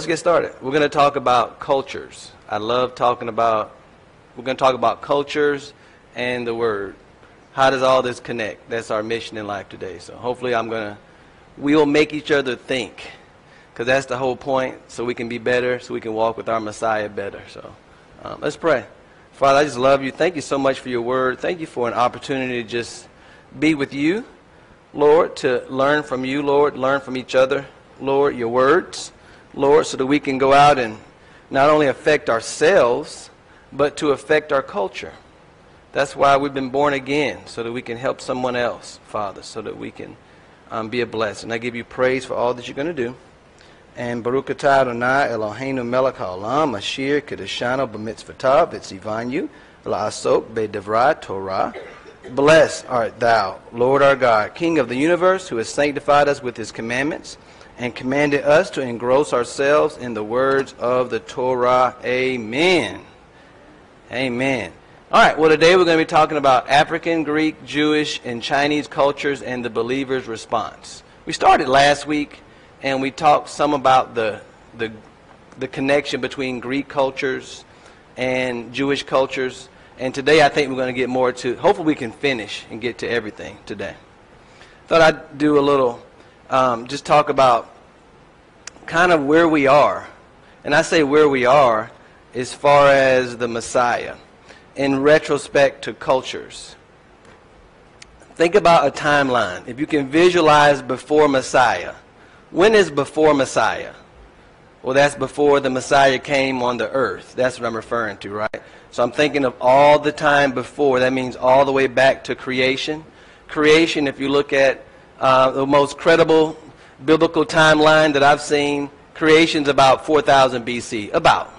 Let's get started. We're going to talk about cultures. I love talking about, we're going to talk about cultures and the Word. How does all this connect? That's our mission in life today. So hopefully I'm going to, we will make each other think. Because that's the whole point, so we can be better, so we can walk with our Messiah better. So um, let's pray. Father, I just love you. Thank you so much for your word. Thank you for an opportunity to just be with you, Lord, to learn from you, Lord, learn from each other, Lord, your words, Lord, so that we can go out and not only affect ourselves, but to affect our culture. That's why we've been born again, so that we can help someone else, Father, so that we can um, be a blessing. I give you praise for all that you're going to do. And Baruch atah Adonai Eloheinu melech haolam asher kedeshanu b'mitzvotav v'tzivanyu la'asok be'devrat Torah. Blessed art thou, Lord our God, King of the universe, who has sanctified us with his commandments and commanded us to engross ourselves in the words of the Torah. Amen. Amen. All right, well, today we're going to be talking about African, Greek, Jewish, and Chinese cultures and the believer's response. We started last week and we talked some about the, the, the connection between Greek cultures and Jewish cultures. And today I think we're going to get more to, hopefully we can finish and get to everything today. Thought I'd do a little, um, just talk about kind of where we are. And I say where we are as far as the Messiah in retrospect to cultures. Think about a timeline. If you can visualize before Messiah, when is before Messiah? Well, that's before the Messiah came on the earth. That's what I'm referring to, right? So I'm thinking of all the time before. That means all the way back to creation. Creation, if you look at uh, the most credible biblical timeline that I've seen, creation's about 4000 BC. About.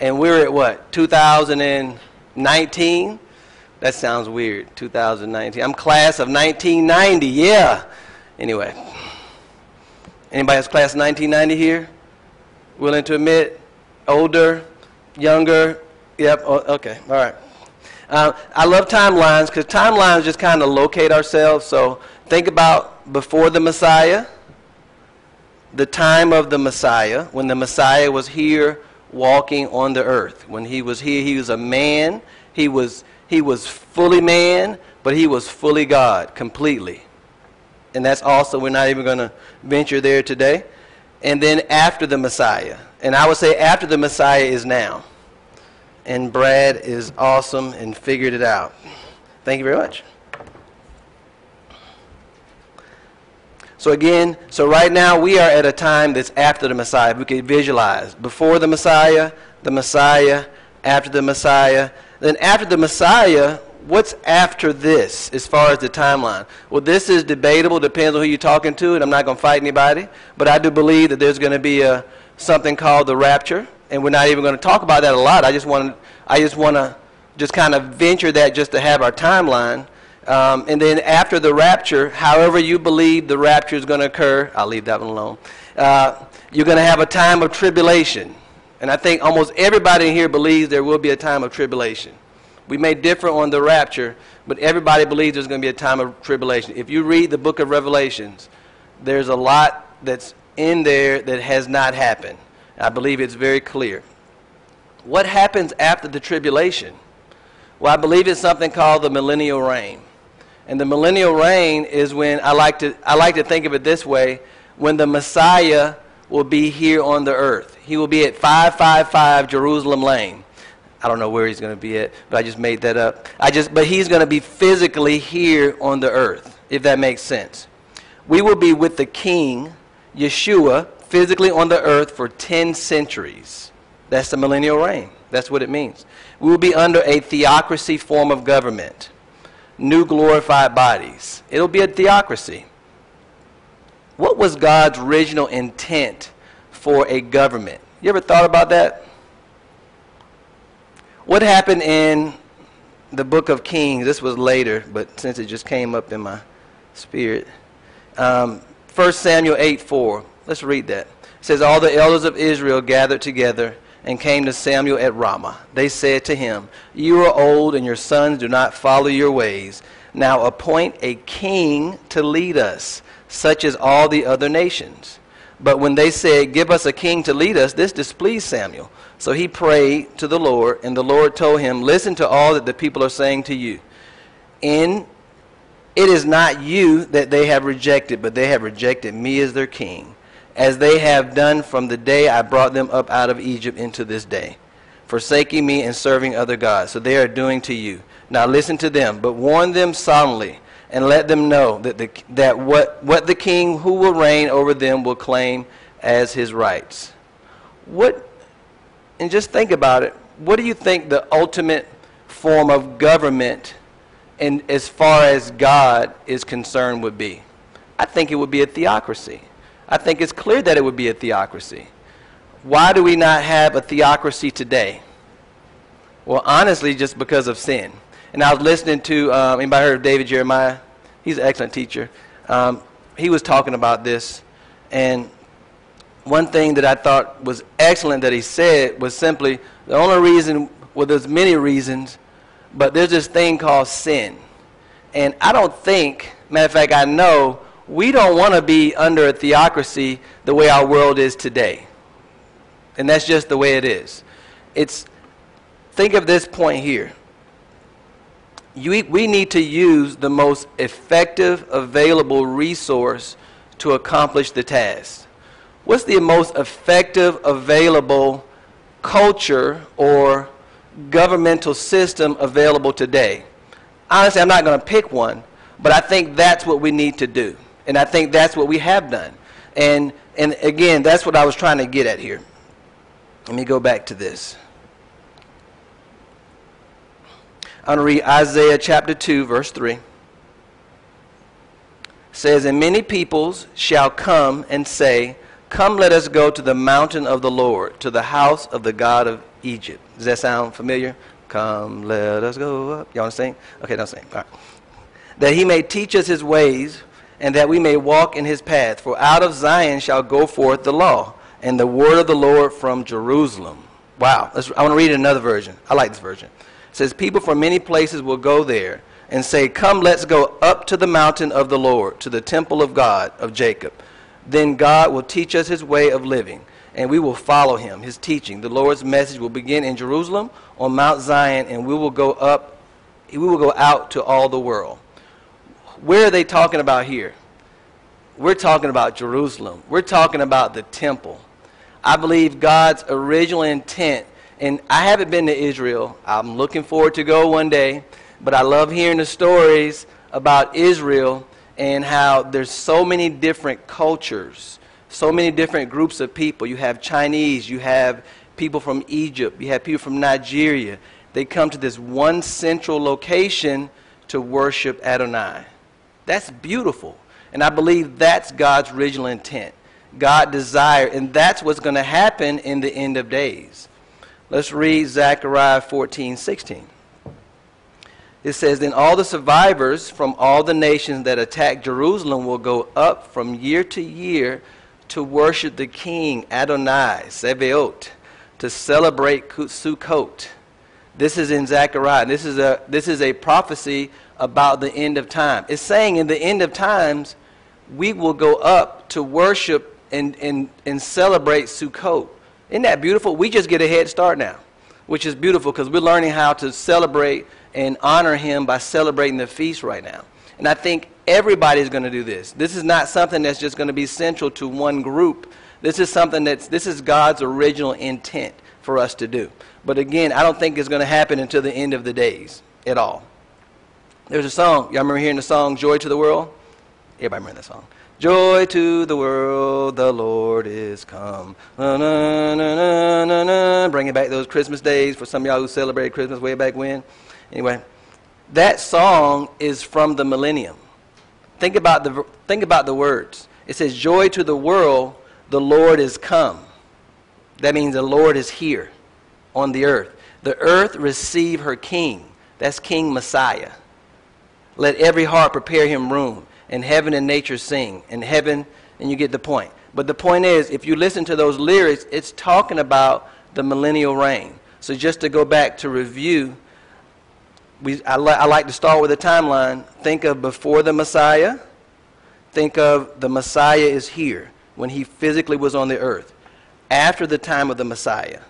And we're at what? 2019? That sounds weird. 2019. I'm class of 1990. Yeah. Anyway. Anybody has class 1990 here? Willing to admit? Older? Younger? Yep. Okay. All right. Uh, I love timelines because timelines just kind of locate ourselves. So think about before the Messiah, the time of the Messiah, when the Messiah was here walking on the earth. When he was here, he was a man. He was, he was fully man, but he was fully God, completely and that's also, we're not even going to venture there today. And then after the Messiah. And I would say after the Messiah is now. And Brad is awesome and figured it out. Thank you very much. So again, so right now we are at a time that's after the Messiah. We can visualize before the Messiah, the Messiah, after the Messiah. Then after the Messiah, what's after this as far as the timeline? Well, this is debatable, depends on who you're talking to, and I'm not going to fight anybody. But I do believe that there's going to be a, something called the rapture, and we're not even going to talk about that a lot. I just want I just want to just kind of venture that just to have our timeline. Um, and then after the rapture, however you believe the rapture is going to occur, I'll leave that one alone. Uh, you're going to have a time of tribulation. And I think almost everybody in here believes there will be a time of tribulation. We may differ on the rapture, but everybody believes there's going to be a time of tribulation. If you read the book of Revelations, there's a lot that's in there that has not happened. I believe it's very clear. What happens after the tribulation? Well, I believe it's something called the millennial reign. And the millennial reign is when I like to I like to think of it this way, when the Messiah will be here on the earth. He will be at 555 Jerusalem Lane. I don't know where he's going to be at, but I just made that up. I just, but he's going to be physically here on the earth, if that makes sense. We will be with the King, Yeshua, physically on the earth for 10 centuries. That's the millennial reign. That's what it means. We will be under a theocracy form of government, new glorified bodies. It'll be a theocracy. What was God's original intent for a government? You ever thought about that? What happened in the book of Kings? This was later, but since it just came up in my spirit. Um, 1 Samuel 8 4. Let's read that. It says, All the elders of Israel gathered together and came to Samuel at Ramah. They said to him, You are old, and your sons do not follow your ways. Now appoint a king to lead us, such as all the other nations. But when they said, Give us a king to lead us, this displeased Samuel. So he prayed to the Lord, and the Lord told him, Listen to all that the people are saying to you. In it is not you that they have rejected, but they have rejected me as their king, as they have done from the day I brought them up out of Egypt into this day, forsaking me and serving other gods. So they are doing to you. Now listen to them, but warn them solemnly and let them know that, the, that what, what the king who will reign over them will claim as his rights. What, and just think about it, what do you think the ultimate form of government and as far as God is concerned would be? I think it would be a theocracy. I think it's clear that it would be a theocracy. Why do we not have a theocracy today? Well, honestly, just because of sin. And I was listening to, um, anybody heard of David Jeremiah? He's an excellent teacher. Um, he was talking about this. And one thing that I thought was excellent that he said was simply the only reason, well, there's many reasons, but there's this thing called sin. And I don't think, matter of fact, I know, we don't want to be under a theocracy the way our world is today. And that's just the way it is. It's, think of this point here you, we need to use the most effective available resource to accomplish the task. What's the most effective available culture or governmental system available today? Honestly, I'm not going to pick one, but I think that's what we need to do. And I think that's what we have done. And, and again, that's what I was trying to get at here. Let me go back to this. I'm going to read Isaiah chapter 2, verse 3. It says, And many peoples shall come and say, Come, let us go to the mountain of the Lord, to the house of the God of Egypt. Does that sound familiar? Come, let us go up. Y'all want to sing? Okay, don't sing. All right. That he may teach us his ways, and that we may walk in his path. For out of Zion shall go forth the law, and the word of the Lord from Jerusalem. Wow. Let's, I want to read another version. I like this version It says people from many places will go there and say, Come, let's go up to the mountain of the Lord, to the temple of God, of Jacob. Then God will teach us his way of living, and we will follow him, his teaching. The Lord's message will begin in Jerusalem on Mount Zion, and we will go up, we will go out to all the world. Where are they talking about here? We're talking about Jerusalem. We're talking about the temple. I believe God's original intent and I haven't been to Israel. I'm looking forward to go one day. But I love hearing the stories about Israel and how there's so many different cultures, so many different groups of people. You have Chinese, you have people from Egypt, you have people from Nigeria. They come to this one central location to worship Adonai. That's beautiful. And I believe that's God's original intent. God desired, and that's what's going to happen in the end of days. Let's read Zechariah 14, 16. It says, Then all the survivors from all the nations that attack Jerusalem will go up from year to year to worship the king Adonai, Sebaot, to celebrate Sukkot. This is in Zechariah. This is, a, this is a prophecy about the end of time. It's saying in the end of times, we will go up to worship and, and, and celebrate Sukkot. Isn't that beautiful? We just get a head start now, which is beautiful because we're learning how to celebrate and honor Him by celebrating the feast right now. And I think everybody's going to do this. This is not something that's just going to be central to one group. This is something that's, this is God's original intent for us to do. But again, I don't think it's going to happen until the end of the days at all. There's a song. Y'all remember hearing the song Joy to the World? Everybody remember that song. Joy to the world, the Lord is come. Na, na, na, na, na, Bringing back those Christmas days for some of y'all who celebrated Christmas way back when. Anyway, that song is from the millennium. Think about the, think about the words. It says, Joy to the world, the Lord is come. That means the Lord is here on the earth. The earth receive her king. That's King Messiah. Let every heart prepare him room and heaven and nature sing, and heaven, and you get the point. But the point is, if you listen to those lyrics, it's talking about the millennial reign. So just to go back to review, we, I, li- I like to start with a timeline. Think of before the Messiah. Think of the Messiah is here. when he physically was on the earth, after the time of the Messiah.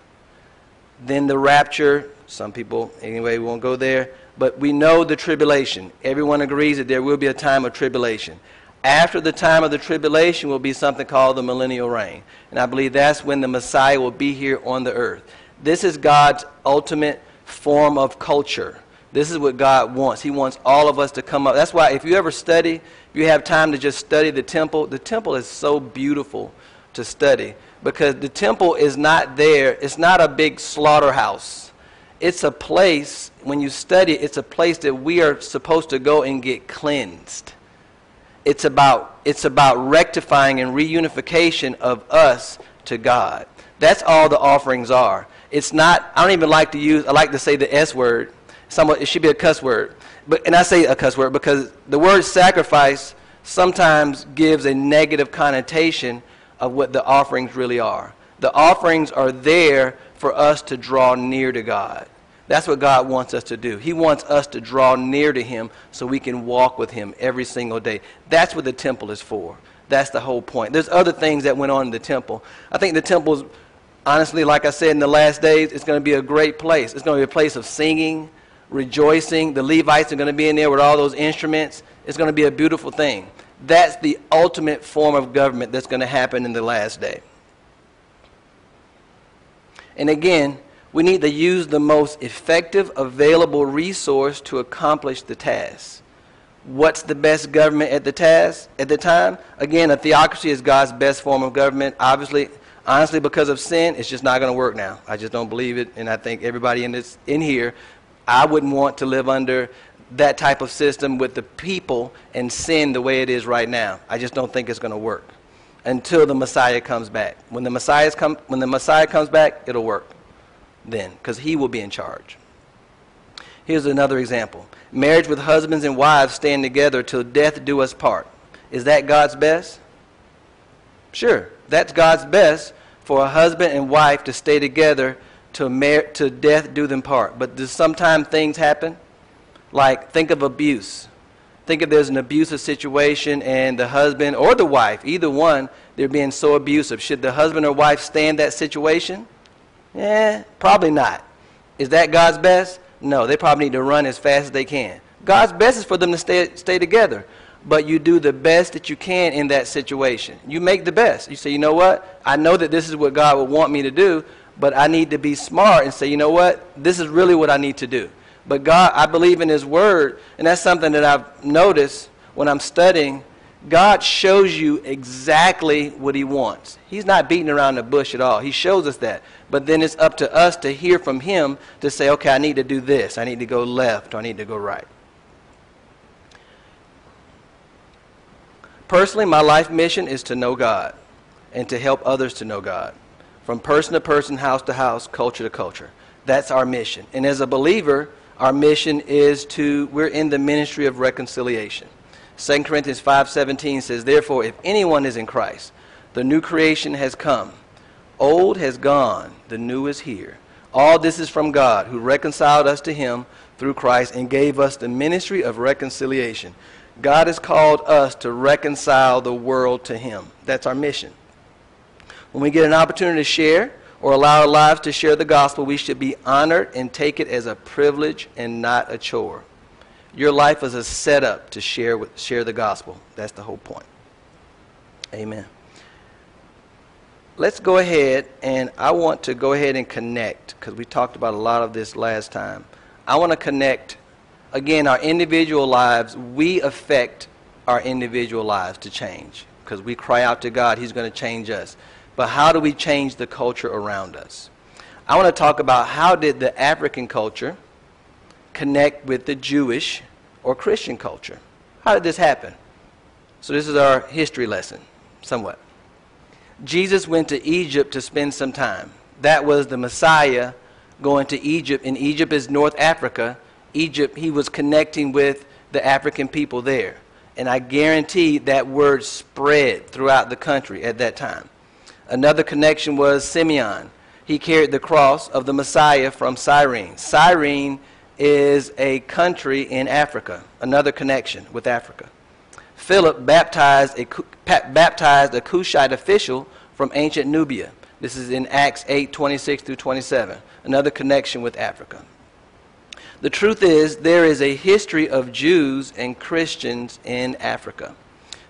Then the rapture, some people, anyway, won't go there, but we know the tribulation. Everyone agrees that there will be a time of tribulation. After the time of the tribulation will be something called the millennial reign. And I believe that's when the Messiah will be here on the earth. This is God's ultimate form of culture. This is what God wants. He wants all of us to come up. That's why if you ever study, if you have time to just study the temple, the temple is so beautiful to study because the temple is not there. It's not a big slaughterhouse. It's a place, when you study, it, it's a place that we are supposed to go and get cleansed. It's about, it's about rectifying and reunification of us to God. That's all the offerings are. It's not, I don't even like to use, I like to say the S word somewhat, it should be a cuss word. But, and I say a cuss word because the word sacrifice sometimes gives a negative connotation of what the offerings really are. The offerings are there for us to draw near to God. That's what God wants us to do. He wants us to draw near to Him so we can walk with Him every single day. That's what the temple is for. That's the whole point. There's other things that went on in the temple. I think the temple's, honestly, like I said, in the last days, it's going to be a great place. It's going to be a place of singing, rejoicing. The Levites are going to be in there with all those instruments. It's going to be a beautiful thing. That's the ultimate form of government that's going to happen in the last day. And again, we need to use the most effective available resource to accomplish the task. What's the best government at the task at the time? Again, a theocracy is God's best form of government. Obviously, honestly, because of sin, it's just not going to work now. I just don't believe it, and I think everybody in this in here I wouldn't want to live under that type of system with the people and sin the way it is right now. I just don't think it's going to work until the Messiah comes back. When the Messiah come, when the Messiah comes back, it'll work then because he will be in charge. Here's another example. Marriage with husbands and wives staying together till death do us part. Is that God's best? Sure. That's God's best for a husband and wife to stay together to, mar- to death do them part. But does sometimes things happen? Like, think of abuse. Think if there's an abusive situation and the husband or the wife, either one, they're being so abusive. Should the husband or wife stand that situation? Yeah, probably not. Is that God's best? No, they probably need to run as fast as they can. God's best is for them to stay, stay together. But you do the best that you can in that situation. You make the best. You say, you know what? I know that this is what God would want me to do, but I need to be smart and say, you know what? This is really what I need to do. But God, I believe in His Word, and that's something that I've noticed when I'm studying. God shows you exactly what He wants. He's not beating around the bush at all. He shows us that. But then it's up to us to hear from Him to say, okay, I need to do this. I need to go left, or I need to go right. Personally, my life mission is to know God and to help others to know God from person to person, house to house, culture to culture. That's our mission. And as a believer, our mission is to, we're in the ministry of reconciliation. 2 Corinthians 5.17 says, Therefore, if anyone is in Christ, the new creation has come. Old has gone, the new is here. All this is from God, who reconciled us to him through Christ and gave us the ministry of reconciliation. God has called us to reconcile the world to him. That's our mission. When we get an opportunity to share or allow our lives to share the gospel, we should be honored and take it as a privilege and not a chore. Your life is a setup to share, with, share the gospel. That's the whole point. Amen. Let's go ahead, and I want to go ahead and connect because we talked about a lot of this last time. I want to connect, again, our individual lives. We affect our individual lives to change because we cry out to God, He's going to change us but how do we change the culture around us? I want to talk about how did the African culture connect with the Jewish or Christian culture? How did this happen? So this is our history lesson, somewhat. Jesus went to Egypt to spend some time. That was the Messiah going to Egypt, and Egypt is North Africa. Egypt, he was connecting with the African people there. And I guarantee that word spread throughout the country at that time. Another connection was Simeon. He carried the cross of the Messiah from Cyrene. Cyrene is a country in Africa, another connection with Africa. Philip baptized a, baptized a Cushite official from ancient Nubia. This is in Acts 8 26 through 27, another connection with Africa. The truth is, there is a history of Jews and Christians in Africa.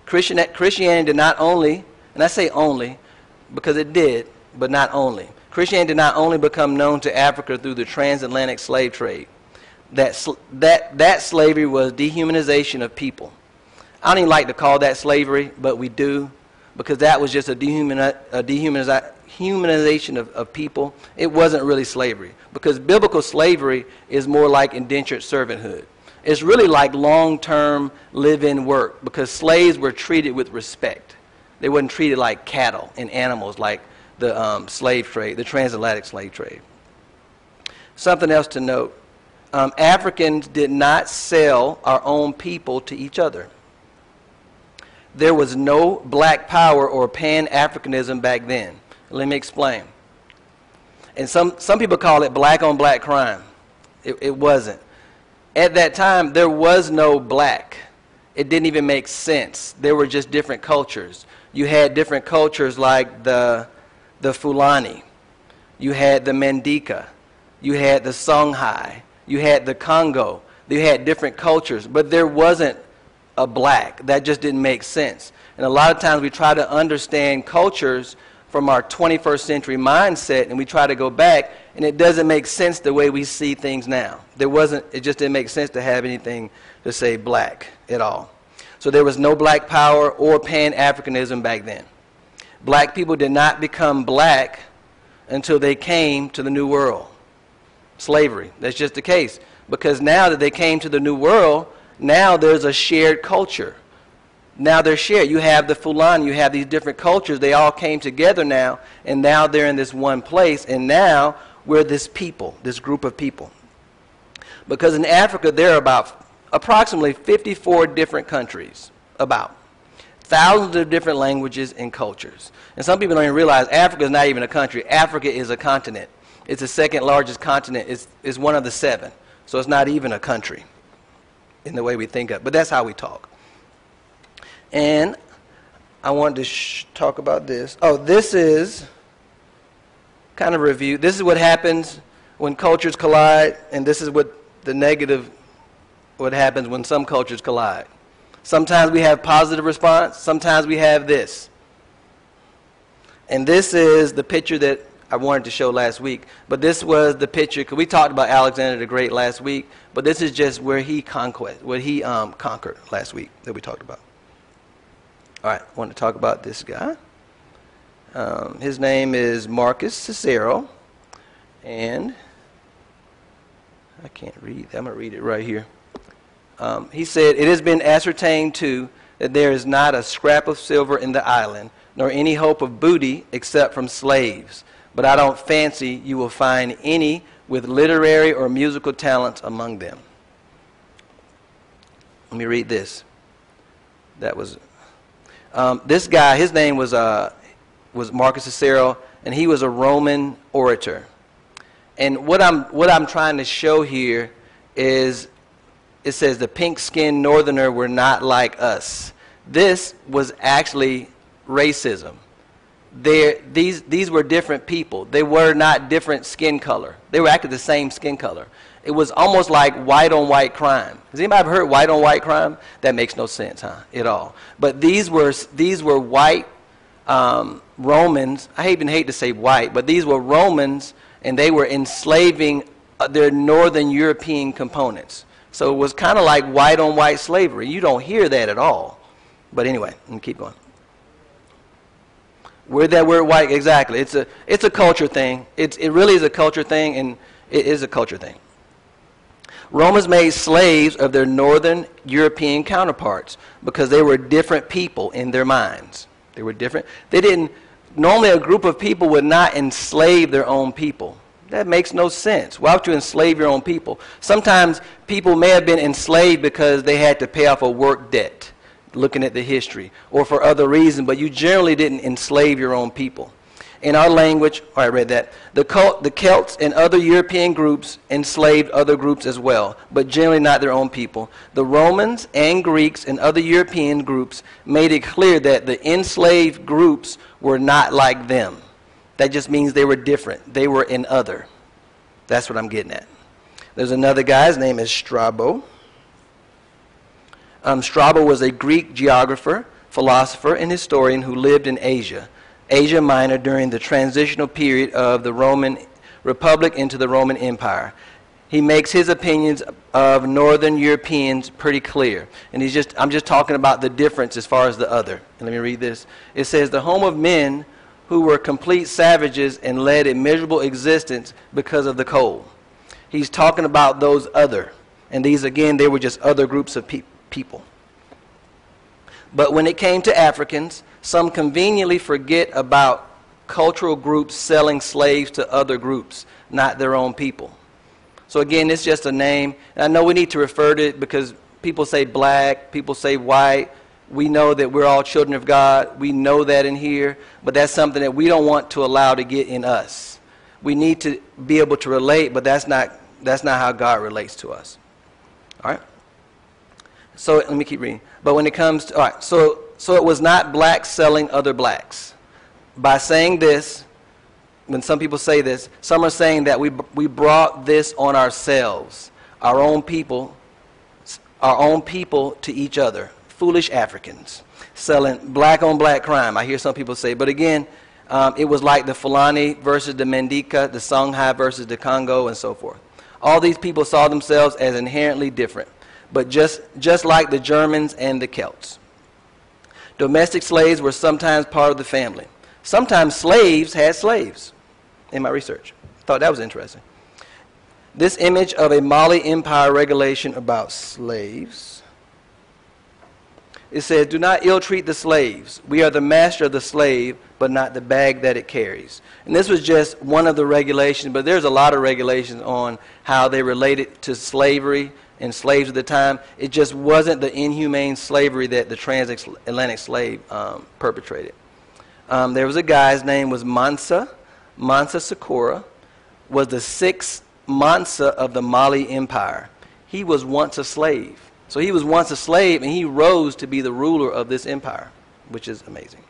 Christian, Christianity did not only, and I say only because it did, but not only. Christianity did not only become known to Africa through the transatlantic slave trade. That, that, that slavery was dehumanization of people. I don't even like to call that slavery, but we do, because that was just a, dehumani- a dehumanization of, of people. It wasn't really slavery, because biblical slavery is more like indentured servanthood. It's really like long term live in work, because slaves were treated with respect. They weren't treated like cattle and animals like the um, slave trade, the transatlantic slave trade. Something else to note um, Africans did not sell our own people to each other. There was no black power or pan Africanism back then. Let me explain. And some, some people call it black on black crime. It, it wasn't. At that time, there was no black. It didn't even make sense. There were just different cultures. You had different cultures like the, the Fulani, you had the Mandinka, you had the Songhai, you had the Congo. You had different cultures, but there wasn't a black. That just didn't make sense. And a lot of times we try to understand cultures from our 21st century mindset and we try to go back and it doesn't make sense the way we see things now. There wasn't it just didn't make sense to have anything to say black at all. So there was no black power or pan-Africanism back then. Black people did not become black until they came to the new world slavery. That's just the case. Because now that they came to the new world, now there's a shared culture. Now they're shared. You have the Fulani, you have these different cultures. They all came together now, and now they're in this one place, and now we're this people, this group of people. Because in Africa, there are about approximately 54 different countries, about thousands of different languages and cultures. And some people don't even realize Africa is not even a country, Africa is a continent. It's the second largest continent. It's, it's one of the seven. So it's not even a country in the way we think of But that's how we talk. And I wanted to talk about this. Oh, this is kind of review. This is what happens when cultures collide, and this is what the negative, what happens when some cultures collide. Sometimes we have positive response, sometimes we have this. And this is the picture that I wanted to show last week. But this was the picture, because we talked about Alexander the Great last week, but this is just where he conquest, what he um, conquered last week that we talked about. All right, I want to talk about this guy. Um, his name is Marcus Cicero, and I can't read. I'm going to read it right here. Um, he said, It has been ascertained, too, that there is not a scrap of silver in the island, nor any hope of booty except from slaves but I don't fancy you will find any with literary or musical talents among them. Let me read this. That was um, this guy. His name was uh, was Marcus Cicero, and he was a Roman orator. And what I'm what I'm trying to show here is it says the pink-skinned northerner were not like us. This was actually racism these, these were different people. They were not different skin color. They were actually the same skin color. It was almost like white on white crime. Has anybody ever heard white on white crime? That makes no sense, huh? At all. But these were, these were white um, Romans. I even hate to say white, but these were Romans, and they were enslaving uh, their northern European components. So it was kind of like white on white slavery. You don't hear that at all. But anyway, let me keep going. Where that word white exactly? It's a it's a culture thing. It's it really is a culture thing, and it is a culture thing. Romans made slaves of their northern European counterparts because they were different people in their minds. They were different. They didn't. Normally, a group of people would not enslave their own people. That makes no sense. Why would you enslave your own people? Sometimes people may have been enslaved because they had to pay off a work debt looking at the history or for other reasons, but you generally didn't enslave your own people. In our language, oh, I read that. The, cult, the Celts and other European groups enslaved other groups as well, but generally not their own people. The Romans and Greeks and other European groups made it clear that the enslaved groups were not like them. That just means they were different. They were in other. That's what I'm getting at. There's another guy, his name is Strabo. Um, Strabo was a Greek geographer, philosopher, and historian who lived in Asia, Asia Minor during the transitional period of the Roman Republic into the Roman Empire. He makes his opinions of Northern Europeans pretty clear. And he's just, I'm just talking about the difference as far as the other. And let me read this. It says, The home of men who were complete savages and led a miserable existence because of the cold. He's talking about those other. And these, again, they were just other groups of pe- people. But when it came to Africans, some conveniently forget about cultural groups selling slaves to other groups, not their own people. So again, it's just a name. I know we need to refer to it because people say black, people say white, we know that we're all children of God. We know that in here, but that's something that we don't want to allow to get in us. We need to be able to relate, but that's not, that's not how God relates to us. All right? So let me keep reading. But when it comes to, all right, so, so it was not blacks selling other blacks. By saying this, when some people say this, some are saying that we, we brought this on ourselves, our own people, our own people to each other foolish Africans selling black on black crime. I hear some people say, but again, um, it was like the Fulani versus the Mandinka, the Songhai versus the Congo, and so forth. All these people saw themselves as inherently different, but just, just like the Germans and the Celts. Domestic slaves were sometimes part of the family. Sometimes slaves had slaves, in my research. Thought that was interesting. This image of a Mali Empire regulation about slaves it says, Do not ill treat the slaves. We are the master of the slave, but not the bag that it carries. And this was just one of the regulations, but there's a lot of regulations on how they related to slavery and slaves at the time. It just wasn't the inhumane slavery that the transatlantic slave um, perpetrated. Um, there was a guy, his name was Mansa. Mansa Sakura was the sixth Mansa of the Mali Empire. He was once a slave. So he was once a slave and he rose to be the ruler of this empire, which is amazing.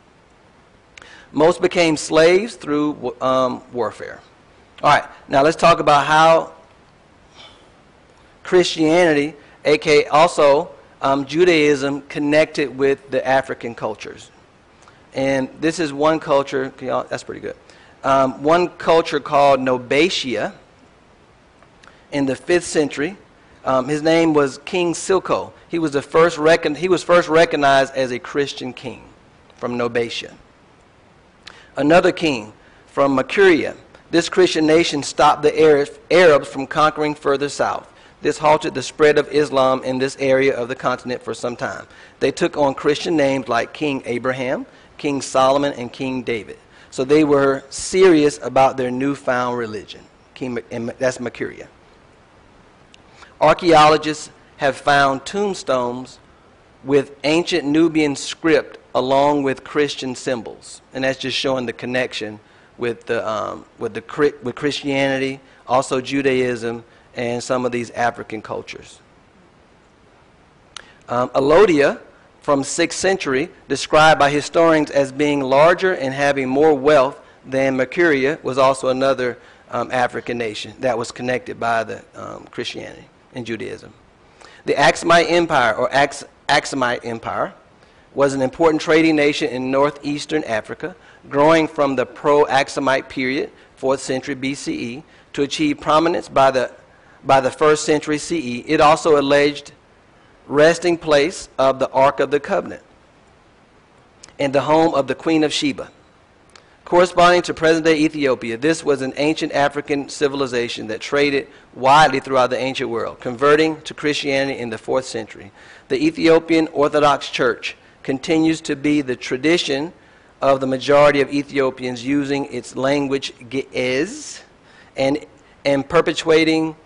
Most became slaves through um, warfare. All right, now let's talk about how Christianity, aka also um, Judaism, connected with the African cultures. And this is one culture, that's pretty good. Um, one culture called Nobatia in the 5th century um, his name was King Silko. He was, the first recon- he was first recognized as a Christian king from Nobatia. Another king from Makuria. This Christian nation stopped the Arabs from conquering further south. This halted the spread of Islam in this area of the continent for some time. They took on Christian names like King Abraham, King Solomon, and King David. So they were serious about their newfound religion. King, and that's Makuria. Archaeologists have found tombstones with ancient Nubian script along with Christian symbols, and that's just showing the connection with the um, with the with Christianity, also Judaism, and some of these African cultures. Um, Alodia, from 6th century, described by historians as being larger and having more wealth than Makuria, was also another um, African nation that was connected by the um, Christianity and Judaism. The Aksumite Empire, or Ax- Aksumite Empire, was an important trading nation in northeastern Africa, growing from the pro Aksumite period, 4th century BCE, to achieve prominence by the, by the 1st century CE. It also alleged resting place of the Ark of the Covenant and the home of the Queen of Sheba. Corresponding to present day Ethiopia, this was an ancient African civilization that traded widely throughout the ancient world, converting to Christianity in the 4th century. The Ethiopian Orthodox Church continues to be the tradition of the majority of Ethiopians using its language Ge'ez and, and perpetuating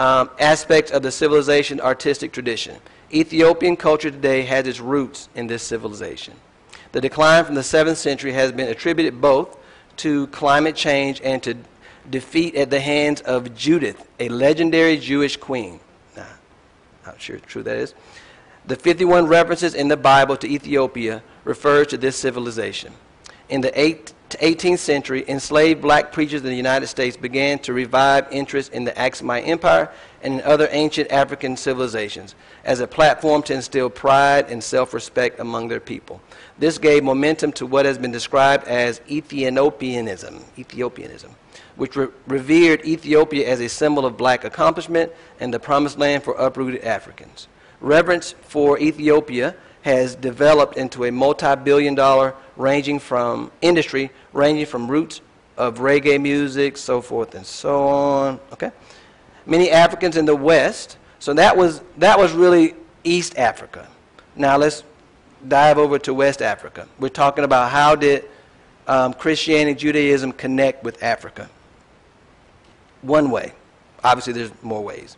um, aspects of the civilization artistic tradition. Ethiopian culture today has its roots in this civilization. The decline from the 7th century has been attributed both to climate change and to defeat at the hands of Judith, a legendary Jewish queen. Nah, not sure true that is. The 51 references in the Bible to Ethiopia refers to this civilization. In the 18th century, enslaved black preachers in the United States began to revive interest in the Aksumite Empire and in other ancient African civilizations as a platform to instill pride and self-respect among their people. This gave momentum to what has been described as Ethiopianism, Ethiopianism which re- revered Ethiopia as a symbol of black accomplishment and the promised land for uprooted Africans. Reverence for Ethiopia has developed into a multi-billion dollar ranging from industry ranging from roots of reggae music, so forth and so on. Okay? Many Africans in the West, so that was that was really East Africa. Now let's dive over to West Africa. We're talking about how did um, Christianity, Judaism connect with Africa. One way. Obviously, there's more ways.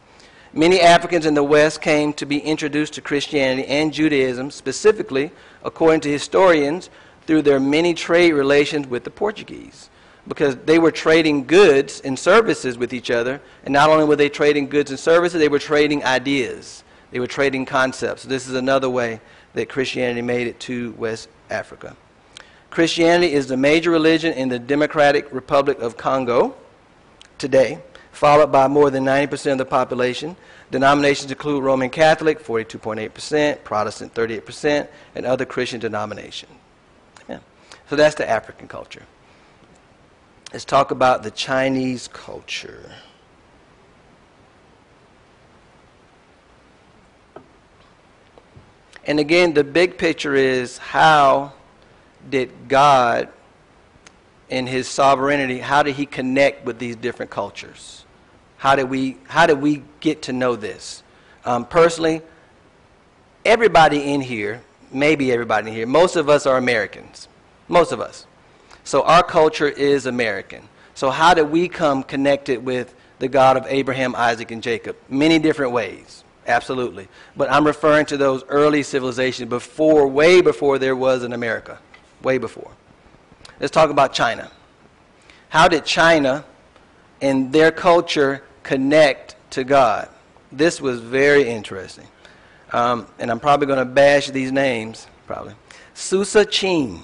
Many Africans in the West came to be introduced to Christianity and Judaism, specifically, according to historians, through their many trade relations with the Portuguese. Because they were trading goods and services with each other, and not only were they trading goods and services, they were trading ideas. They were trading concepts. This is another way that Christianity made it to West Africa. Christianity is the major religion in the Democratic Republic of Congo today, followed by more than 90% of the population. Denominations include Roman Catholic, 42.8%, Protestant, 38%, and other Christian denominations. Yeah. So that's the African culture. Let's talk about the Chinese culture. And again, the big picture is how did God, in his sovereignty, how did he connect with these different cultures? How did we, how did we get to know this? Um, personally, everybody in here, maybe everybody in here, most of us are Americans. Most of us. So our culture is American. So how did we come connected with the God of Abraham, Isaac, and Jacob? Many different ways. Absolutely. But I'm referring to those early civilizations before, way before there was an America. Way before. Let's talk about China. How did China and their culture connect to God? This was very interesting. Um, and I'm probably going to bash these names, probably. Su Chin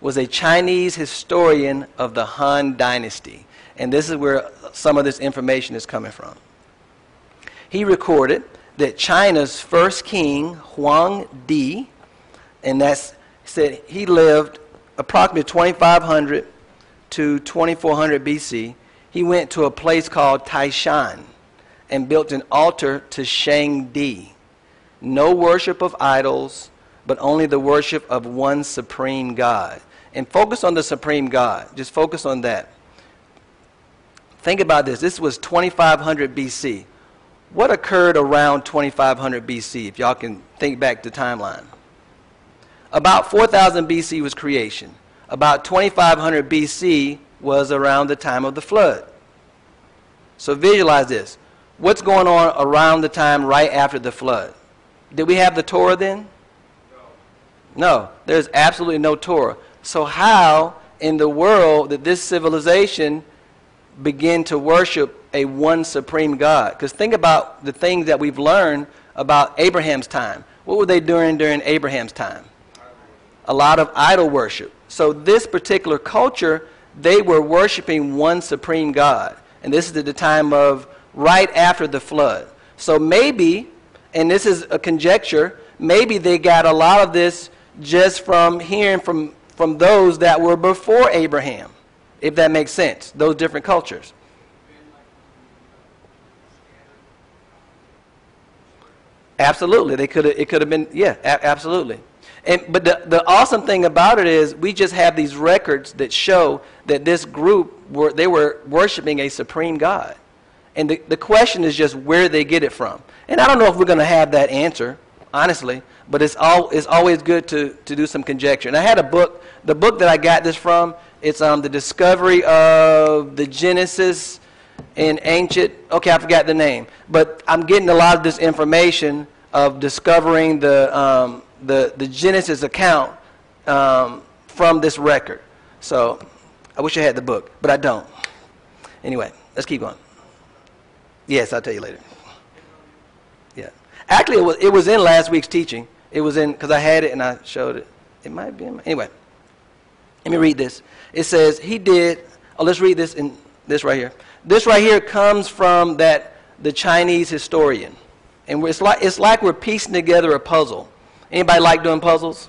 was a Chinese historian of the Han Dynasty. And this is where some of this information is coming from. He recorded that China's first king, Huang Di, and that's said he lived approximately 2500 to 2400 BC. He went to a place called Taishan and built an altar to Shang Di. No worship of idols, but only the worship of one supreme God. And focus on the supreme God. Just focus on that. Think about this. This was 2500 BC. What occurred around 2500 BC, if y'all can think back to timeline? About 4000 BC was creation. About 2500 BC was around the time of the flood. So visualize this. What's going on around the time right after the flood? Did we have the Torah then? No. No, there's absolutely no Torah. So how in the world did this civilization begin to worship a one supreme God. Because think about the things that we've learned about Abraham's time. What were they doing during Abraham's time? A lot of idol worship. So this particular culture, they were worshiping one supreme God. And this is at the time of right after the flood. So maybe, and this is a conjecture, maybe they got a lot of this just from hearing from, from those that were before Abraham, if that makes sense, those different cultures. Absolutely, they could it could have been yeah, a- absolutely. And but the the awesome thing about it is we just have these records that show that this group were they were worshiping a supreme God. And the, the question is just where they get it from. And I don't know if we're going to have that answer, honestly, but it's all it's always good to to do some conjecture. And I had a book, the book that I got this from, it's um the discovery of the Genesis in ancient, okay, I forgot the name, but I'm getting a lot of this information of discovering the, um, the, the Genesis account um, from this record. So, I wish I had the book, but I don't. Anyway, let's keep going. Yes, I'll tell you later. Yeah. Actually, it was, it was in last week's teaching. It was in, because I had it and I showed it. It might be in my, anyway. Let me read this. It says, He did, oh, let's read this in this right here. This right here comes from that, the Chinese historian. And it's like, it's like we're piecing together a puzzle. Anybody like doing puzzles?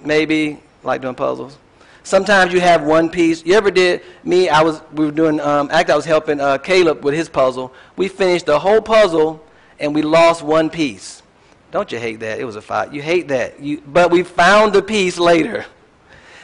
Maybe like doing puzzles? Sometimes you have one piece. You ever did? Me, I was. We were doing. Um, act. I was helping uh, Caleb with his puzzle. We finished the whole puzzle, and we lost one piece. Don't you hate that? It was a fight. You hate that. You, but we found the piece later.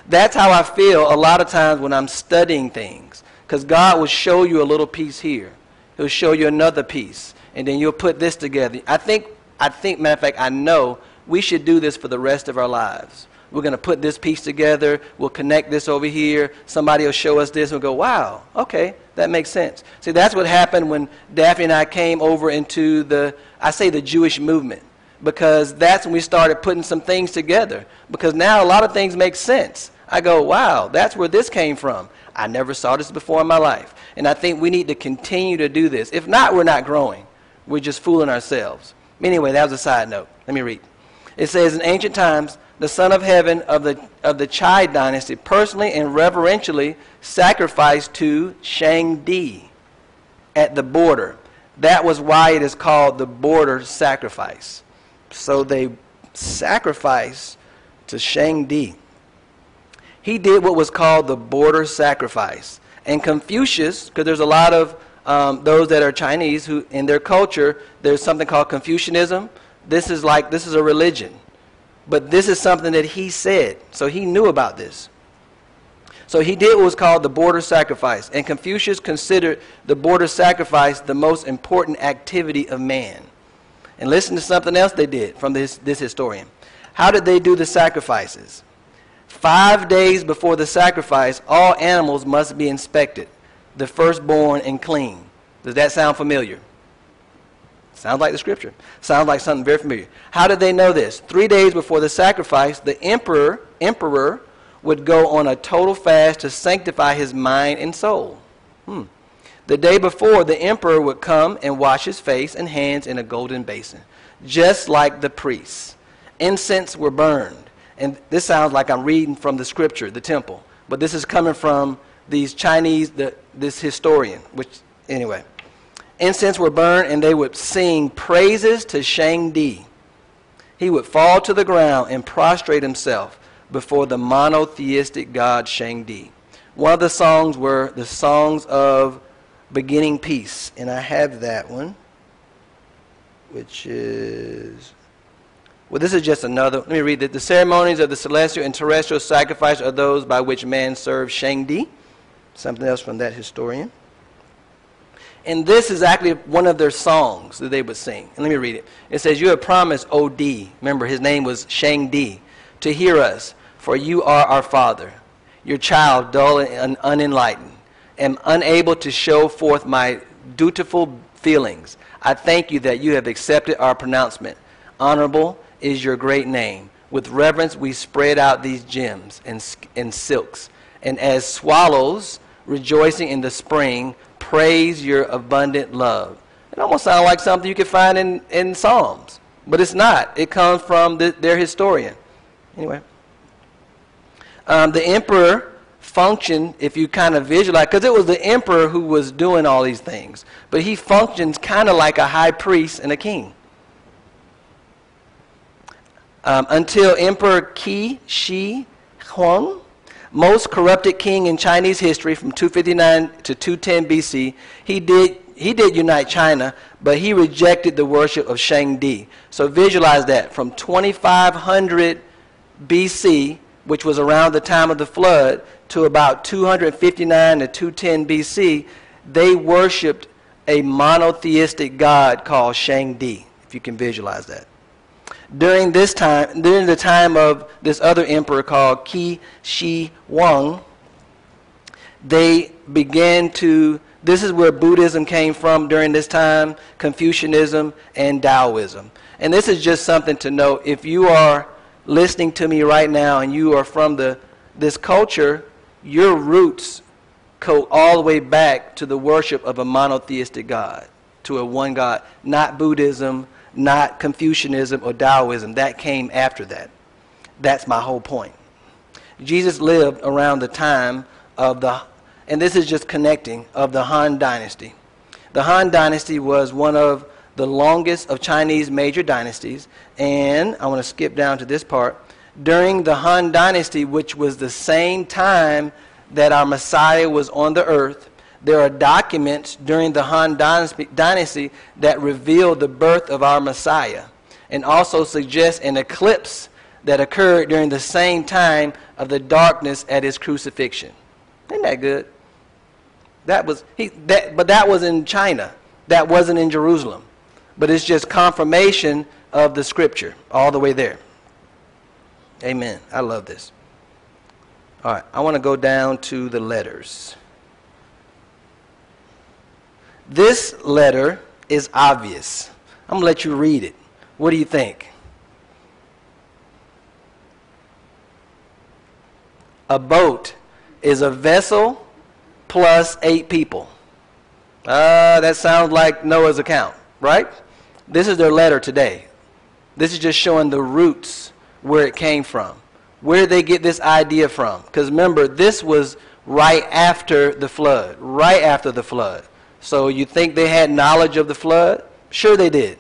That's how I feel a lot of times when I'm studying things. Because God will show you a little piece here. He'll show you another piece. And then you'll put this together. I think, I think, matter of fact, I know we should do this for the rest of our lives. We're going to put this piece together. We'll connect this over here. Somebody will show us this. And we'll go, wow, okay, that makes sense. See, that's what happened when Daphne and I came over into the, I say the Jewish movement, because that's when we started putting some things together. Because now a lot of things make sense. I go, wow, that's where this came from. I never saw this before in my life. And I think we need to continue to do this. If not, we're not growing. We're just fooling ourselves. Anyway, that was a side note. Let me read. It says, In ancient times, the Son of Heaven of the, of the Chai dynasty personally and reverentially sacrificed to Shangdi at the border. That was why it is called the border sacrifice. So they sacrificed to Shangdi. He did what was called the border sacrifice. And Confucius, because there's a lot of um, those that are Chinese who, in their culture, there's something called Confucianism. This is like, this is a religion. But this is something that he said. So he knew about this. So he did what was called the border sacrifice. And Confucius considered the border sacrifice the most important activity of man. And listen to something else they did from this, this historian. How did they do the sacrifices? Five days before the sacrifice, all animals must be inspected, the firstborn and clean. Does that sound familiar? Sounds like the scripture. Sounds like something very familiar. How did they know this? Three days before the sacrifice, the emperor, emperor would go on a total fast to sanctify his mind and soul. Hmm. The day before, the emperor would come and wash his face and hands in a golden basin, just like the priests. Incense were burned. And this sounds like I'm reading from the scripture, the temple. But this is coming from these Chinese, the, this historian, which, anyway. Incense were burned, and they would sing praises to Shangdi. He would fall to the ground and prostrate himself before the monotheistic god Shangdi. One of the songs were the songs of beginning peace, and I have that one, which is. Well, this is just another. Let me read it. The ceremonies of the celestial and terrestrial sacrifice are those by which man serves Shangdi. Something else from that historian. And this is actually one of their songs that they would sing. And let me read it. It says, You have promised, O D, remember his name was Shang Di, to hear us, for you are our father. Your child, dull and unenlightened, am unable to show forth my dutiful feelings. I thank you that you have accepted our pronouncement. Honorable is your great name. With reverence, we spread out these gems and, and silks. And as swallows rejoicing in the spring, praise your abundant love. It almost sounds like something you could find in, in Psalms, but it's not. It comes from the, their historian. Anyway, um, the emperor functioned, if you kind of visualize, because it was the emperor who was doing all these things, but he functions kind of like a high priest and a king. Um, until Emperor Qin Shi Huang most corrupted king in Chinese history from 259 to 210 BC. He did, he did unite China, but he rejected the worship of Shangdi. So visualize that. From 2500 BC, which was around the time of the flood, to about 259 to 210 BC, they worshiped a monotheistic god called Shangdi, if you can visualize that during this time, during the time of this other emperor called Qin Shi Huang, they began to, this is where Buddhism came from during this time, Confucianism and Taoism. And this is just something to note. If you are listening to me right now and you are from the, this culture, your roots go all the way back to the worship of a monotheistic God, to a one God, not Buddhism, not Confucianism or Taoism. That came after that. That's my whole point. Jesus lived around the time of the, and this is just connecting, of the Han Dynasty. The Han Dynasty was one of the longest of Chinese major dynasties, and I want to skip down to this part. During the Han Dynasty, which was the same time that our Messiah was on the earth, there are documents during the Han Dynasty that reveal the birth of our Messiah and also suggest an eclipse that occurred during the same time of the darkness at his crucifixion. Isn't that good? That was he that but that was in China. That wasn't in Jerusalem. But it's just confirmation of the scripture all the way there. Amen. I love this. All right, I want to go down to the letters. This letter is obvious. I'm going to let you read it. What do you think? A boat is a vessel plus eight people. Uh, that sounds like Noah's account, right? This is their letter today. This is just showing the roots where it came from. Where they get this idea from? Because remember, this was right after the flood. Right after the flood. So you think they had knowledge of the flood? Sure they did.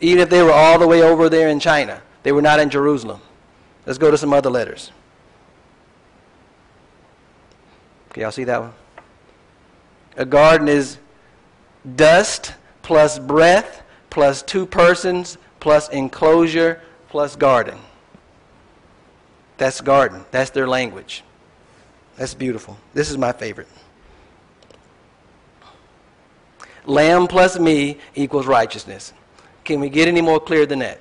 Even if they were all the way over there in China. They were not in Jerusalem. Let's go to some other letters. Can y'all see that one? A garden is dust plus breath plus two persons plus enclosure plus garden. That's garden. That's their language. That's beautiful. This is my favorite. Lamb plus me equals righteousness. Can we get any more clear than that?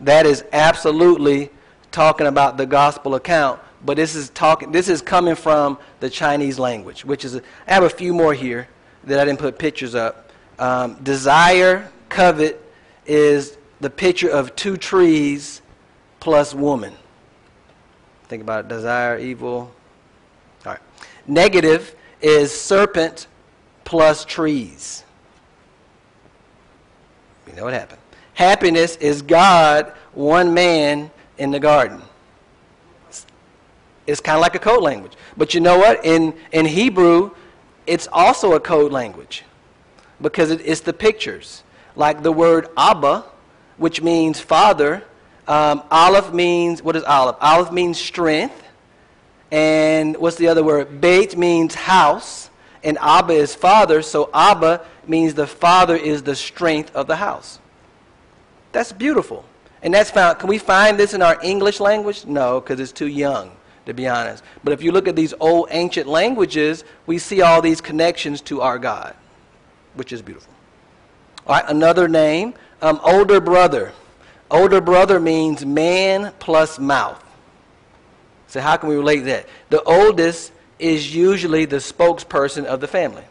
That is absolutely talking about the gospel account, but this is talking this is coming from the Chinese language, which is I have a few more here that I didn't put pictures up. Um, desire, covet is the picture of two trees plus woman. Think about it, desire, evil. All right. Negative is serpent plus trees. You know what happened. Happiness is God, one man in the garden. It's kind of like a code language. But you know what? In, in Hebrew, it's also a code language because it, it's the pictures. Like the word Abba, which means father. Um, Aleph means, what is Aleph? Aleph means strength. And what's the other word? Beit means house and Abba is father, so Abba means the father is the strength of the house. That's beautiful. And that's found, can we find this in our English language? No, because it's too young, to be honest. But if you look at these old ancient languages, we see all these connections to our God, which is beautiful. All right, another name, um, older brother. Older brother means man plus mouth. So how can we relate that? The oldest is usually the spokesperson of the family.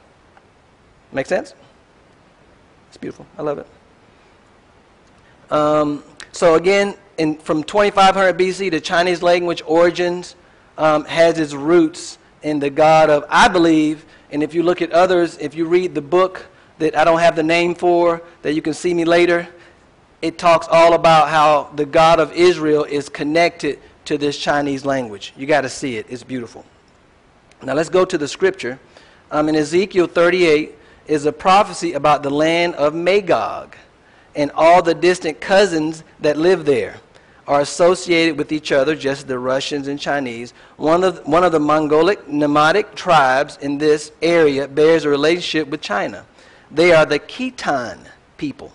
Make sense? It's beautiful. I love it. Um, so again, in, from 2500 BC, the Chinese language origins um, has its roots in the god of, I believe, and if you look at others, if you read the book that I don't have the name for, that you can see me later, it talks all about how the God of Israel is connected to this Chinese language. You got to see it. It's beautiful. Now let's go to the scripture. Um, in Ezekiel 38 is a prophecy about the land of Magog, and all the distant cousins that live there are associated with each other, just the Russians and Chinese. One of, one of the Mongolic nomadic tribes in this area bears a relationship with China. They are the Khitan people,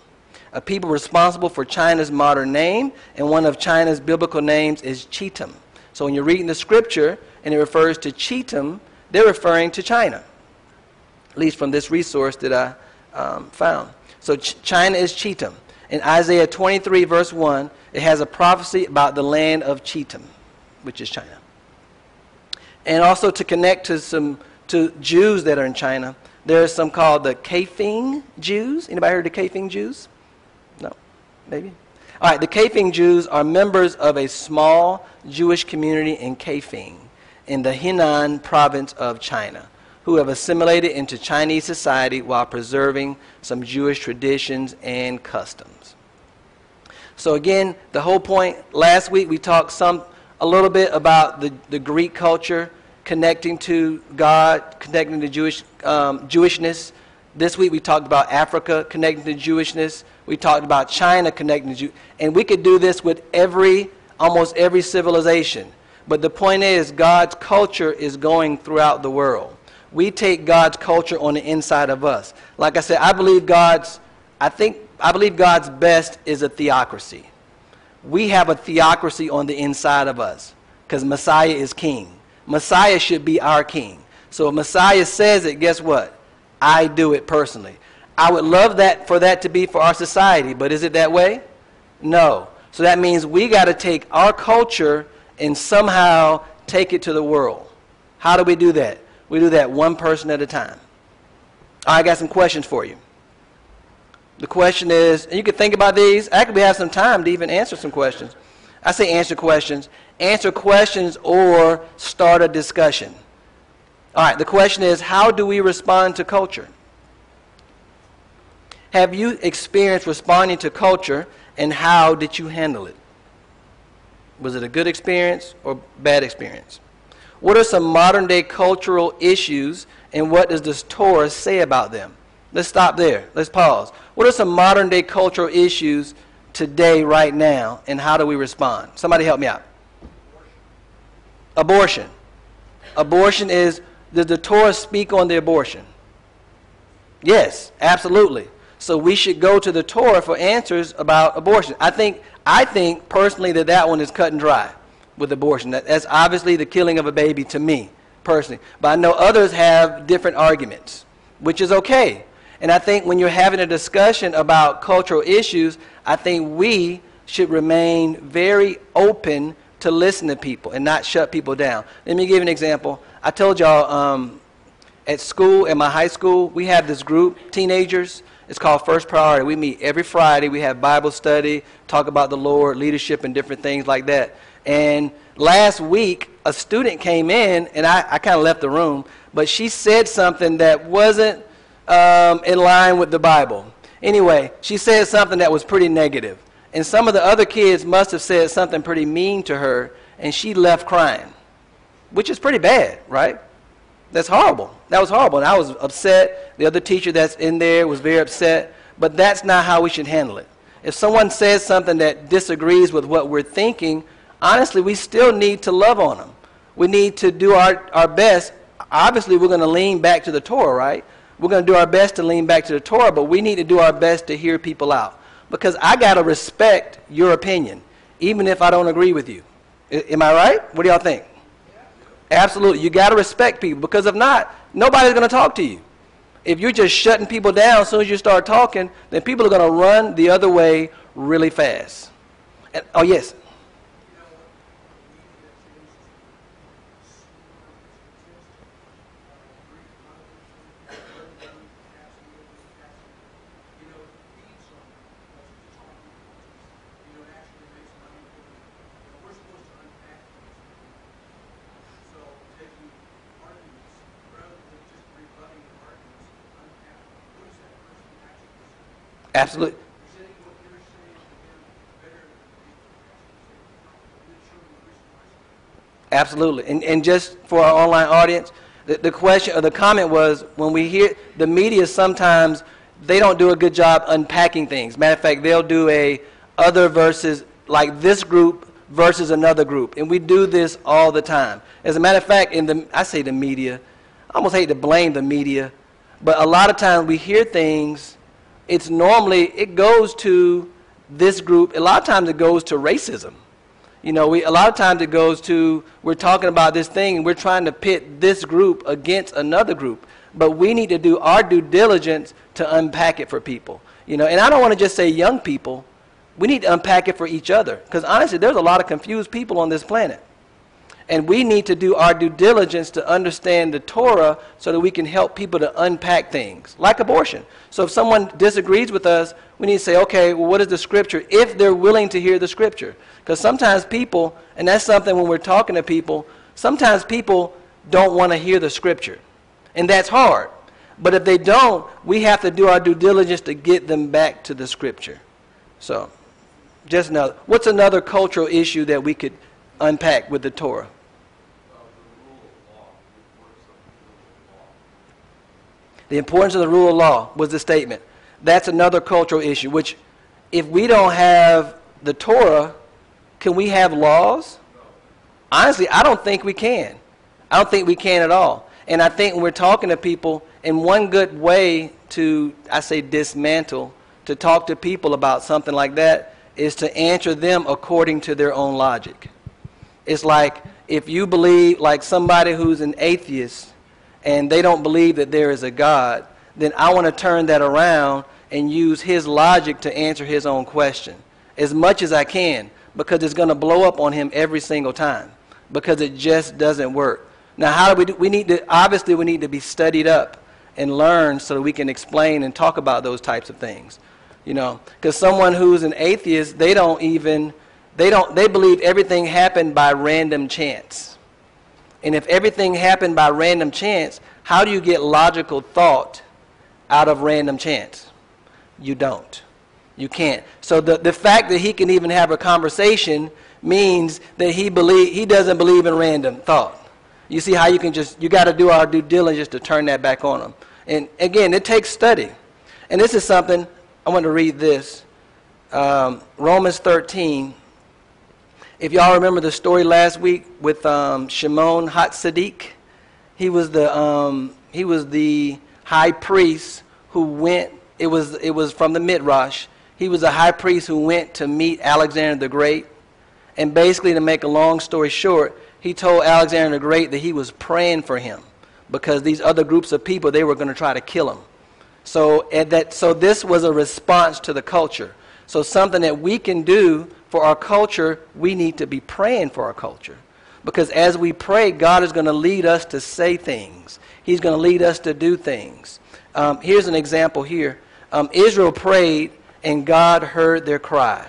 a people responsible for China's modern name, and one of China's biblical names is Chittim. So when you're reading the scripture and it refers to Chittim, they're referring to China, at least from this resource that I um, found. So Ch- China is Chittim. In Isaiah 23, verse 1, it has a prophecy about the land of Chittim, which is China. And also to connect to some to Jews that are in China, there are some called the Kaifeng Jews. Anybody heard of the Kaifeng Jews? No, maybe. All right, the Kaifeng Jews are members of a small Jewish community in Kaifeng. In the Henan province of China, who have assimilated into Chinese society while preserving some Jewish traditions and customs. So again, the whole point, last week we talked some, a little bit about the, the Greek culture connecting to God, connecting to Jewish, um, Jewishness. This week we talked about Africa connecting to Jewishness. We talked about China connecting to Jew. And we could do this with every, almost every civilization. But the point is, God's culture is going throughout the world. We take God's culture on the inside of us. Like I said, I believe God's, I think, I believe God's best is a theocracy. We have a theocracy on the inside of us because Messiah is king. Messiah should be our king. So if Messiah says it, guess what? I do it personally. I would love that for that to be for our society, but is it that way? No. So that means we got to take our culture and somehow take it to the world. How do we do that? We do that one person at a time. I got some questions for you. The question is, and you can think about these. Actually, we have some time to even answer some questions. I say answer questions. Answer questions or start a discussion. All right, the question is, how do we respond to culture? Have you experienced responding to culture and how did you handle it? Was it a good experience or bad experience? What are some modern day cultural issues and what does this Torah say about them? Let's stop there. Let's pause. What are some modern day cultural issues today, right now, and how do we respond? Somebody help me out. Abortion. Abortion is, does the Torah speak on the abortion? Yes, absolutely. So we should go to the Torah for answers about abortion. I think, I think personally that that one is cut and dry with abortion. That, that's obviously the killing of a baby to me, personally. But I know others have different arguments, which is okay. And I think when you're having a discussion about cultural issues, I think we should remain very open to listen to people and not shut people down. Let me give an example. I told y'all um, at school, at my high school, we have this group, teenagers. It's called First Priority. We meet every Friday. We have Bible study, talk about the Lord, leadership, and different things like that. And last week, a student came in, and I, I kind of left the room, but she said something that wasn't um, in line with the Bible. Anyway, she said something that was pretty negative. And some of the other kids must have said something pretty mean to her, and she left crying, which is pretty bad, right? That's horrible. That was horrible. And I was upset. The other teacher that's in there was very upset. But that's not how we should handle it. If someone says something that disagrees with what we're thinking, honestly, we still need to love on them. We need to do our, our best. Obviously, we're going to lean back to the Torah, right? We're going to do our best to lean back to the Torah, but we need to do our best to hear people out. Because I got to respect your opinion, even if I don't agree with you. I, am I right? What do y'all think? Absolutely. You got to respect people because if not, nobody's going to talk to you. If you're just shutting people down as soon as you start talking, then people are going to run the other way really fast. And, oh, yes. Absolutely. Absolutely. And, and just for our online audience, the, the question or the comment was when we hear the media sometimes they don't do a good job unpacking things. Matter of fact, they'll do a other versus like this group versus another group. And we do this all the time. As a matter of fact, in the I say the media, I almost hate to blame the media, but a lot of times we hear things it's normally it goes to this group. A lot of times it goes to racism. You know, we, a lot of times it goes to we're talking about this thing and we're trying to pit this group against another group. But we need to do our due diligence to unpack it for people. You know, and I don't want to just say young people. We need to unpack it for each other. Because honestly, there's a lot of confused people on this planet. And we need to do our due diligence to understand the Torah so that we can help people to unpack things, like abortion. So if someone disagrees with us, we need to say, okay, well, what is the scripture? If they're willing to hear the scripture. Because sometimes people, and that's something when we're talking to people, Sometimes people don't want to hear the scripture, and that's hard. But if they don't, we have to do our due diligence to get them back to the scripture. So, just another. What's another cultural issue that we could unpack with the Torah? The importance of the rule of law was the statement. That's another cultural issue, which if we don't have the Torah, can we have laws? Honestly, I don't think we can. I don't think we can at all. And I think when we're talking to people, in one good way to, I say, dismantle, to talk to people about something like that, is to answer them according to their own logic. It's like if you believe, like somebody who's an atheist, and they don't believe that there is a God, then I want to turn that around and use his logic to answer his own question as much as I can because it's going to blow up on him every single time because it just doesn't work. Now, how do we do? We need to, obviously, we need to be studied up and learn so that we can explain and talk about those types of things. You know, because someone who's an atheist, they don't even, they don't, they believe everything happened by random chance. And if everything happened by random chance, how do you get logical thought out of random chance? You don't. You can't. So the, the fact that he can even have a conversation means that he believe he doesn't believe in random thought. You see how you can just you got to do our due diligence to turn that back on him. And again, it takes study. And this is something I want to read this. Um, Romans 13, if y'all remember the story last week with um, Shimon Hatzadik, he was the um, he was the high priest who went. It was it was from the Midrash. He was a high priest who went to meet Alexander the Great, and basically, to make a long story short, he told Alexander the Great that he was praying for him because these other groups of people they were going to try to kill him. So that so this was a response to the culture. So something that we can do for our culture, we need to be praying for our culture. Because as we pray, God is going to lead us to say things. He's going to lead us to do things. Um, here's an example here. Um, Israel prayed, and God heard their cry.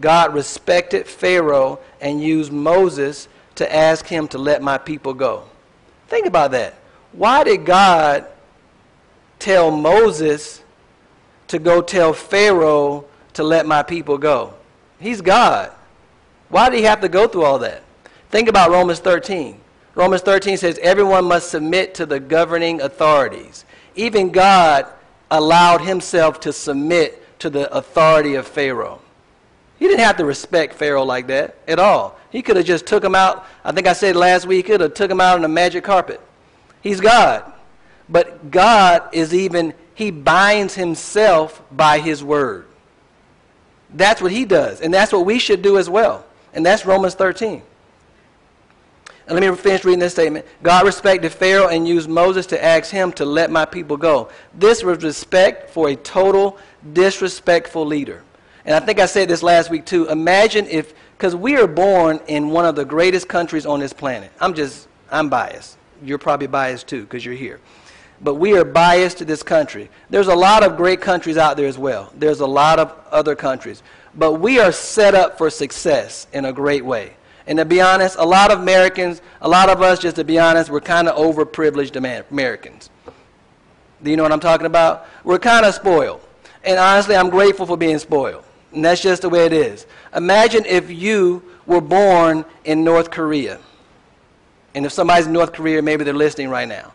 God respected Pharaoh and used Moses to ask him to let my people go. Think about that. Why did God tell Moses to go tell Pharaoh to let my people go? He's God. Why did he have to go through all that? Think about Romans 13. Romans 13 says everyone must submit to the governing authorities. Even God allowed himself to submit to the authority of Pharaoh. He didn't have to respect Pharaoh like that at all. He could have just took him out. I think I said last week, he could have took him out on a magic carpet. He's God. But God is even, he binds himself by his word. That's what he does. And that's what we should do as well. And that's Romans 13. And let me finish reading this statement. God respected Pharaoh and used Moses to ask him to let my people go. This was respect for a total disrespectful leader. And I think I said this last week too. Imagine if, because we are born in one of the greatest countries on this planet. I'm just, I'm biased. You're probably biased too because you're here but we are biased to this country. There's a lot of great countries out there as well. There's a lot of other countries. But we are set up for success in a great way. And to be honest, a lot of Americans, a lot of us, just to be honest, we're kind of overprivileged Americans. Do you know what I'm talking about? We're kind of spoiled. And honestly, I'm grateful for being spoiled. And that's just the way it is. Imagine if you were born in North Korea. And if somebody's in North Korea, maybe they're listening right now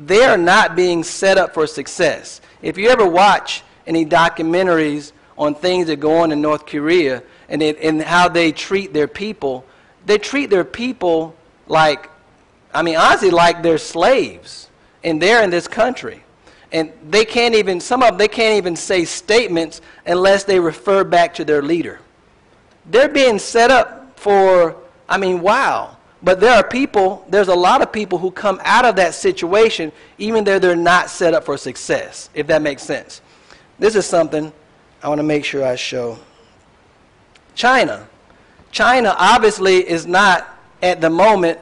they are not being set up for success. If you ever watch any documentaries on things that go on in North Korea and, it, and how they treat their people, they treat their people like, I mean, honestly, like they're slaves. And they're in this country. And they can't even, some of them, they can't even say statements unless they refer back to their leader. They're being set up for, I mean, wow. But there are people, there's a lot of people who come out of that situation even though they're not set up for success, if that makes sense. This is something I want to make sure I show. China. China obviously is not at the moment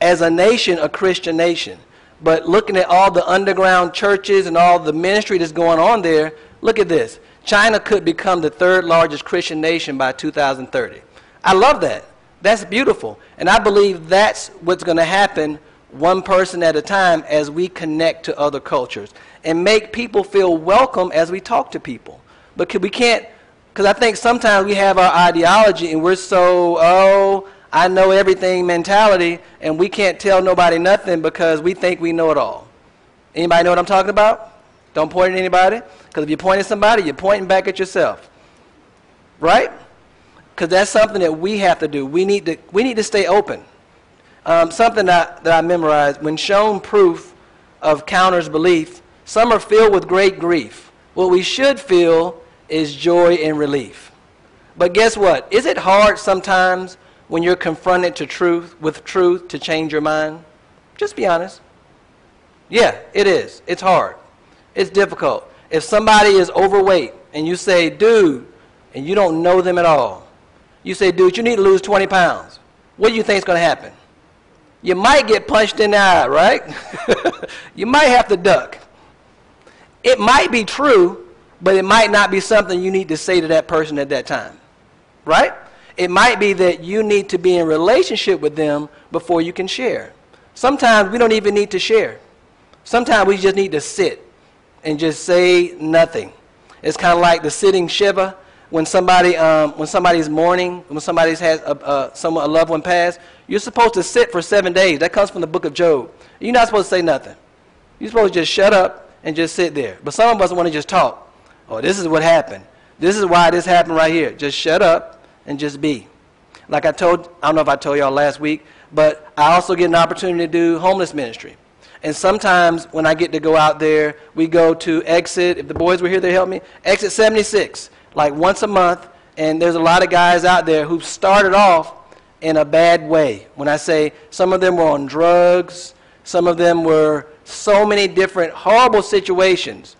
as a nation a Christian nation. But looking at all the underground churches and all the ministry that's going on there, look at this. China could become the third largest Christian nation by 2030. I love that. That's beautiful. And I believe that's what's going to happen one person at a time as we connect to other cultures and make people feel welcome as we talk to people. But we can't, because I think sometimes we have our ideology and we're so, oh, I know everything mentality, and we can't tell nobody nothing because we think we know it all. Anybody know what I'm talking about? Don't point at anybody, because if you point at somebody, you're pointing back at yourself. Right? Because that's something that we have to do. We need to, we need to stay open. Um, something that, that I memorized when shown proof of counters belief, some are filled with great grief. What we should feel is joy and relief. But guess what? Is it hard sometimes when you're confronted to truth with truth to change your mind? Just be honest. Yeah, it is. It's hard. It's difficult. If somebody is overweight and you say, dude, and you don't know them at all, you say, dude, you need to lose 20 pounds. What do you think is going to happen? You might get punched in the eye, right? you might have to duck. It might be true, but it might not be something you need to say to that person at that time, right? It might be that you need to be in relationship with them before you can share. Sometimes we don't even need to share. Sometimes we just need to sit and just say nothing. It's kind of like the sitting shiva when somebody um, when somebody's mourning, when somebody has a, a, someone, a loved one pass. You're supposed to sit for seven days. That comes from the book of Job. You're not supposed to say nothing. You're supposed to just shut up and just sit there. But some of us want to just talk. Oh, this is what happened. This is why this happened right here. Just shut up and just be. Like I told, I don't know if I told y'all last week, but I also get an opportunity to do homeless ministry. And sometimes when I get to go out there, we go to exit, if the boys were here, they help me, exit 76, like once a month. And there's a lot of guys out there who started off in a bad way. When I say some of them were on drugs, some of them were so many different horrible situations.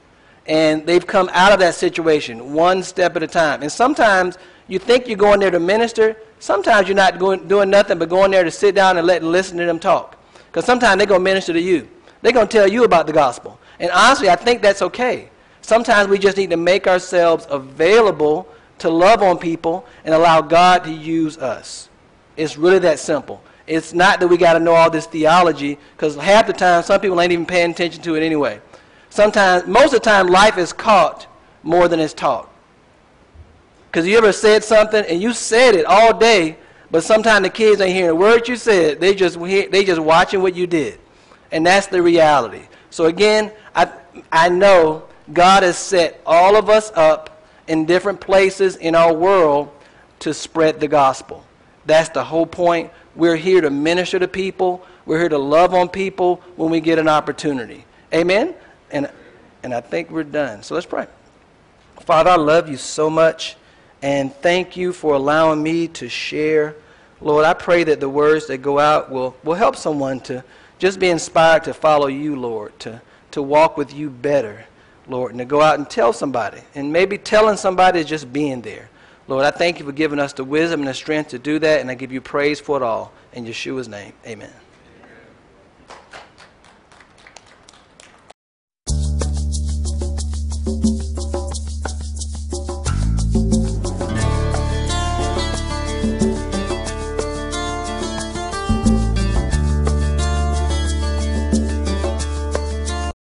And they've come out of that situation one step at a time. And sometimes you think you're going there to minister. Sometimes you're not going, doing nothing but going there to sit down and let listen to them talk. Because sometimes they're going to minister to you. They're going to tell you about the gospel. And honestly, I think that's okay. Sometimes we just need to make ourselves available to love on people and allow God to use us. It's really that simple. It's not that we got to know all this theology, because half the time some people ain't even paying attention to it anyway. Sometimes, most of the time, life is caught more than it's taught. Because you ever said something and you said it all day, but sometimes the kids ain't hearing a word you said. They just they just watching what you did, and that's the reality. So again, I I know God has set all of us up in different places in our world to spread the gospel. That's the whole point. We're here to minister to people. We're here to love on people when we get an opportunity. Amen. And and I think we're done. So let's pray. Father, I love you so much. And thank you for allowing me to share. Lord, I pray that the words that go out will, will help someone to just be inspired to follow you, Lord, to, to walk with you better, Lord, and to go out and tell somebody. And maybe telling somebody is just being there. Lord, I thank you for giving us the wisdom and the strength to do that, and I give you praise for it all. In Yeshua's name, amen.